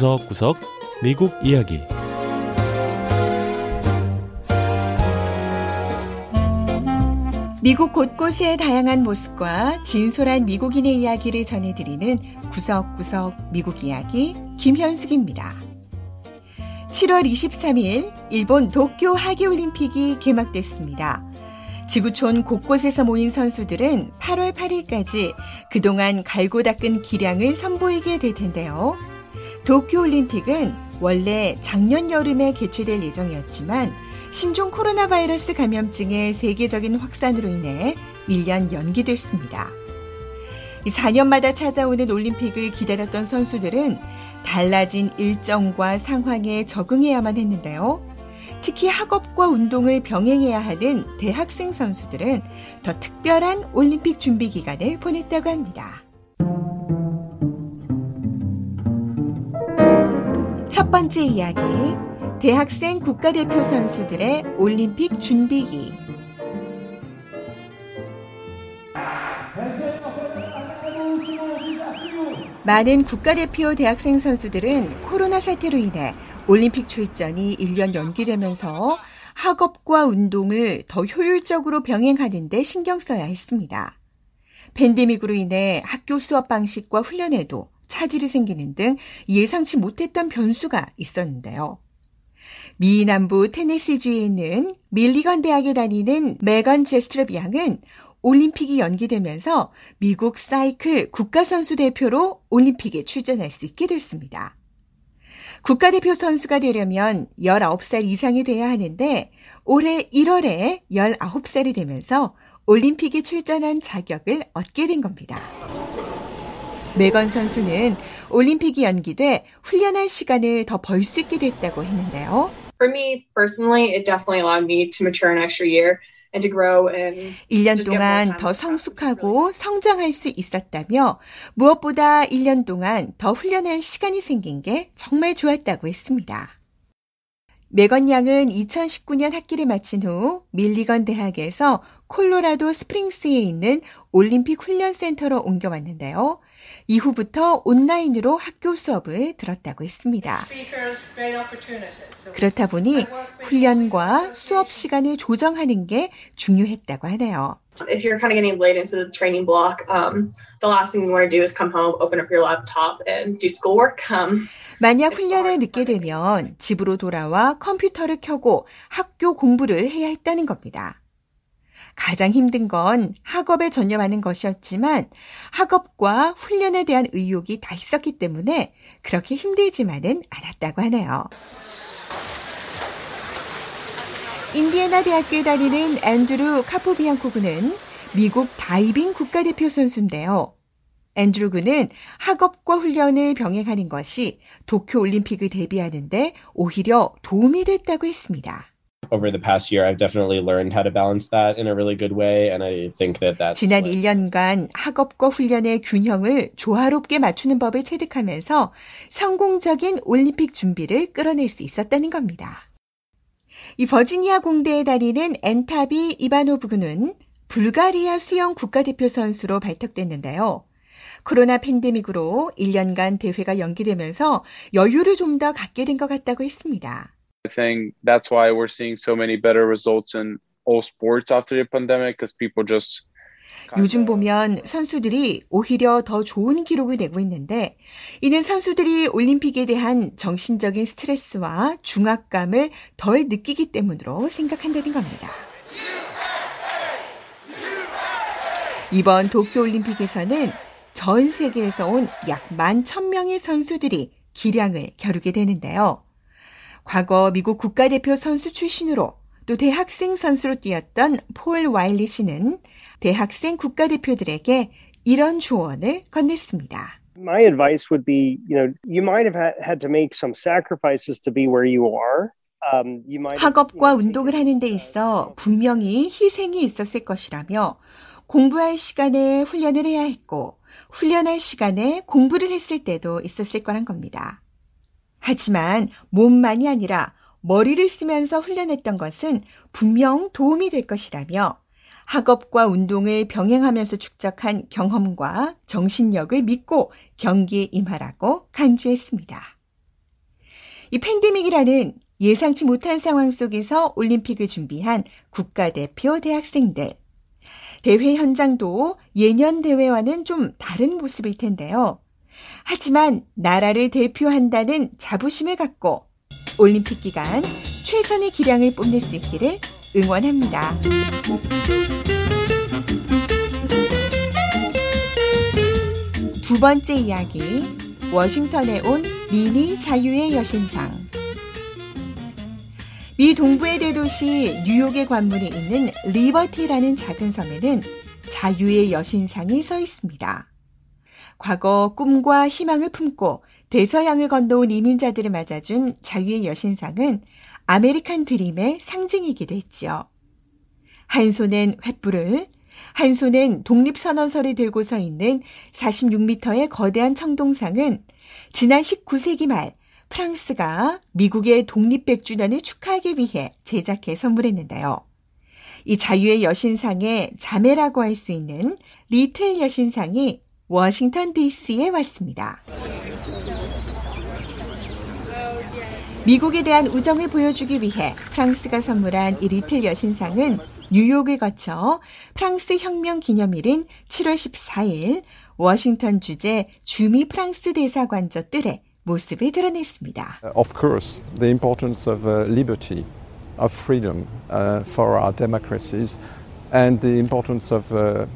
구석구석 미국 이야기 미국 곳곳의 다양한 모습과 진솔한 미국인의 이야기를 전해드리는 구석구석 미국 이야기 김현숙입니다. 7월 23일 일본 도쿄 하계올림픽이 개막됐습니다. 지구촌 곳곳에서 모인 선수들은 8월 8일까지 그동안 갈고 닦은 기량을 선보이게 될 텐데요. 도쿄올림픽은 원래 작년 여름에 개최될 예정이었지만 신종 코로나 바이러스 감염증의 세계적인 확산으로 인해 1년 연기됐습니다. 4년마다 찾아오는 올림픽을 기다렸던 선수들은 달라진 일정과 상황에 적응해야만 했는데요. 특히 학업과 운동을 병행해야 하는 대학생 선수들은 더 특별한 올림픽 준비 기간을 보냈다고 합니다. 첫 번째 이야기. 대학생 국가대표 선수들의 올림픽 준비기. 많은 국가대표 대학생 선수들은 코로나 사태로 인해 올림픽 출전이 1년 연기되면서 학업과 운동을 더 효율적으로 병행하는 데 신경 써야 했습니다. 팬데믹으로 인해 학교 수업 방식과 훈련에도 차질이 생기는 등 예상치 못했던 변수가 있었는데요. 미 남부 테네시주에 있는 밀리건 대학에 다니는 메건 제스트럽 양은 올림픽이 연기되면서 미국 사이클 국가선수 대표로 올림픽에 출전할 수 있게 됐습니다. 국가대표 선수가 되려면 19살 이상이 돼야 하는데 올해 1월에 19살이 되면서 올림픽에 출전한 자격을 얻게 된 겁니다. 메건 선수는 올림픽이 연기돼 훈련할 시간을 더 벌 수 있게 됐다고 했는데요. For me personally, it definitely allowed me to mature an extra year. 1년 동안 더 성숙하고 성장할 수 있었다며 무엇보다 1년 동안 더 훈련할 시간이 생긴 게 정말 좋았다고 했습니다. 메건 양은 2019년 학기를 마친 후 밀리건 대학에서 콜로라도 스프링스에 있는 올림픽 훈련센터로 옮겨왔는데요. 이후부터 온라인으로 학교 수업을 들었다고 했습니다. 그렇다 보니 훈련과 수업 시간을 조정하는 게 중요했다고 하네요. If you're kind of getting late into the training block, um, the last thing you want to do is come home, open up your laptop, and do schoolwork. Um, 만약 훈련을 늦게 되면 집으로 돌아와 컴퓨터를 켜고 학교 공부를 해야 했다는 겁니다. 가장 힘든 건 학업에 전념하는 것이었지만 학업과 훈련에 대한 의욕이 다 있었기 때문에 그렇게 힘들지만은 않았다고 하네요. 인디애나 대학교에 다니는 앤드루 카포비앙코 군은 미국 다이빙 국가대표 선수인데요. 앤드루 군은 학업과 훈련을 병행하는 것이 도쿄 올림픽을 대비하는데 오히려 도움이 됐다고 했습니다. Over the past year, I've definitely learned how to balance that in a really good way, and I think that that's 지난 1년간 학업과 훈련의 균형을 조화롭게 맞추는 법을 체득하면서 성공적인 올림픽 준비를 끌어낼 수 있었다는 겁니다. 이 버지니아 공대에 다니는 엔타비 이바노브그는 불가리아 수영 국가대표 선수로 발탁됐는데요. 코로나 팬데믹으로 1년간 대회가 연기되면서 여유를 좀 더 갖게 된 것 같다고 했습니다. I think that's why we're seeing so many better results in all sports after the pandemic because people just 요즘 보면 선수들이 오히려 더 좋은 기록을 내고 있는데 이는 선수들이 올림픽에 대한 정신적인 스트레스와 중압감을 덜 느끼기 때문으로 생각한다는 겁니다. 이번 도쿄올림픽에서는 전 세계에서 온 약 11,000명의 선수들이 기량을 겨루게 되는데요. 과거 미국 국가대표 선수 출신으로 또 대학생 선수로 뛰었던 폴 와일리 씨는 대학생 국가대표들에게 이런 조언을 건넸습니다. My advice would be, you know, you might have had to make some sacrifices to be where you are. Um, 학업과 운동을 하는 데 있어 분명히 희생이 있었을 것이라며 공부할 시간에 훈련을 해야 했고 훈련할 시간에 공부를 했을 때도 있었을 거란 겁니다. 하지만 몸만이 아니라 머리를 쓰면서 훈련했던 것은 분명 도움이 될 것이라며 학업과 운동을 병행하면서 축적한 경험과 정신력을 믿고 경기에 임하라고 간주했습니다. 이 팬데믹이라는 예상치 못한 상황 속에서 올림픽을 준비한 국가대표 대학생들. 대회 현장도 예년 대회와는 좀 다른 모습일 텐데요. 하지만 나라를 대표한다는 자부심을 갖고 올림픽 기간 최선의 기량을 뽐낼 수 있기를 응원합니다. 두 번째 이야기, 워싱턴에 온 미니 자유의 여신상. 미 동부의 대도시 뉴욕의 관문에 있는 리버티라는 작은 섬에는 자유의 여신상이 서 있습니다. 과거 꿈과 희망을 품고 대서양을 건너온 이민자들을 맞아준 자유의 여신상은 아메리칸 드림의 상징이기도 했지요. 한 손엔 횃불을, 한 손엔 독립선언서를 들고 서 있는 46m의 거대한 청동상은 지난 19세기 말 프랑스가 미국의 독립 100주년을 축하하기 위해 제작해 선물했는데요. 이 자유의 여신상의 자매라고 할 수 있는 리틀 여신상이 워싱턴 DC에 왔습니다. 미국에 대한 우정을 보여주기 위해 프랑스가 선물한 이 리틀 여신상은 뉴욕을 거쳐 프랑스 혁명 기념일인 7월 14일 워싱턴 주재 주미 프랑스 대사관저 뜰에 모습을 드러냈습니다. Of course, the importance of uh, liberty, of freedom uh, for our democracies, and the importance of uh,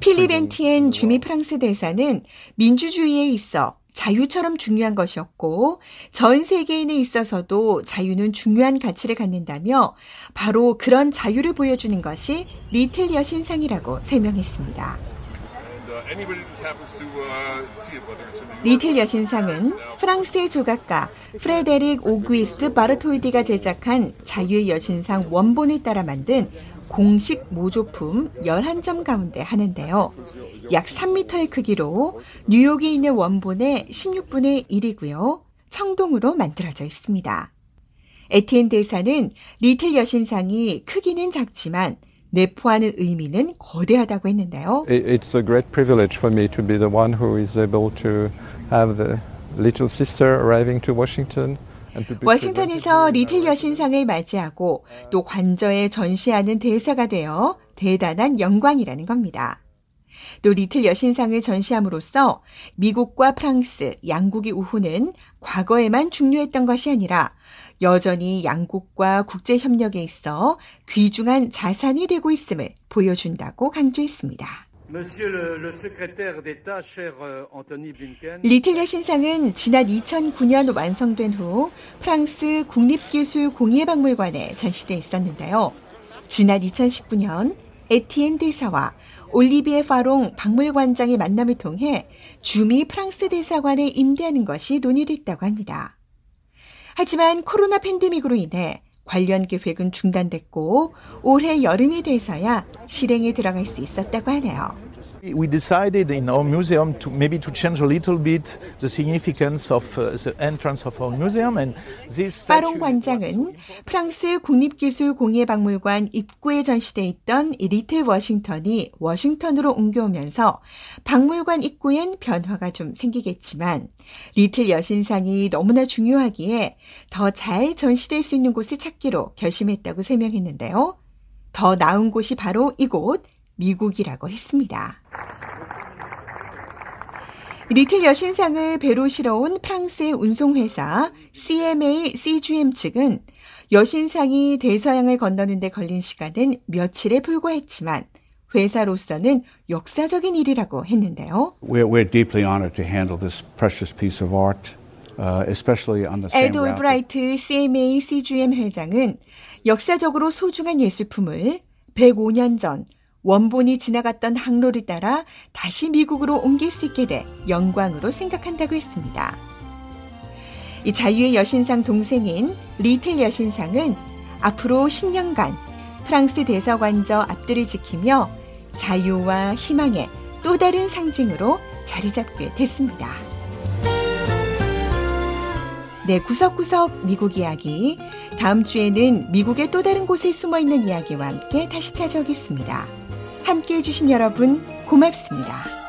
필리벤티엔 주미 프랑스 대사는 민주주의에 있어 자유처럼 중요한 것이었고 전 세계인에 있어서도 자유는 중요한 가치를 갖는다며 바로 그런 자유를 보여주는 것이 little 여신상이라고 설명했습니다. little 여신상은 프랑스의 조각가 프레데릭 오귀스트 바르톨디가 제작한 자유의 여신상 원본에 따라 만든 공식 모조품 11점 가운데 하난데요. 약 3m의 크기로 뉴욕에 있는 원본의 16분의 1이고요. 청동으로 만들어져 있습니다. 에티엔 대사는 리틀 여신상이 크기는 작지만 내포하는 의미는 거대하다고 했는데요. it's a great privilege for me to be the one who is able to have the little sister arriving to Washington. 워싱턴에서 리틀 여신상을 맞이하고 또 관저에 전시하는 대사가 되어 대단한 영광이라는 겁니다. 또 리틀 여신상을 전시함으로써 미국과 프랑스, 양국의 우호는 과거에만 중요했던 것이 아니라 여전히 양국과 국제 협력에 있어 귀중한 자산이 되고 있음을 보여준다고 강조했습니다. 리틀 여신상은 지난 2009년 완성된 후 프랑스 국립기술공예박물관에 전시돼 있었는데요. 지난 2019년 에티엔 대사와 올리비에 파롱 박물관장의 만남을 통해 주미 프랑스 대사관에 임대하는 것이 논의됐다고 합니다. 하지만 코로나 팬데믹으로 인해 관련 계획은 중단됐고 올해 여름이 돼서야 실행에 들어갈 수 있었다고 하네요. We decided in our museum to maybe to change a little bit the significance of uh, the entrance of our museum and this 파롱 관장은 프랑스 국립기술공예박물관 입구에 전시돼 있던 리틀 워싱턴이 워싱턴으로 옮겨오면서 박물관 입구엔 변화가 좀 생기겠지만 리틀 여신상이 너무나 중요하기에 더 잘 전시될 수 있는 곳을 찾기로 결심했다고 설명했는데요. 더 나은 곳이 바로 이곳 미국이라고 했습니다. 리틀 여신상을 배로 실어온 프랑스의 운송회사 CMA CGM 측은 여신상이 대서양을 건너는 데 걸린 시간은 며칠에 불과했지만 회사로서는 역사적인 일이라고 했는데요. We're, we're deeply honored to handle this precious piece of art, especially on the same 에드. 올브라이트 CMA CGM 회장은 역사적으로 소중한 예술품을 105년 전 원본이 지나갔던 항로를 따라 다시 미국으로 옮길 수 있게 돼 영광으로 생각한다고 했습니다. 이 자유의 여신상 동생인 리틀 여신상은 앞으로 10년간 프랑스 대사관저 앞들을 지키며 자유와 희망의 또 다른 상징으로 자리 잡게 됐습니다. 네, 구석구석 미국 이야기. 다음 주에는 미국의 또 다른 곳에 숨어 있는 이야기와 함께 다시 찾아오겠습니다. 함께 해주신 여러분 고맙습니다.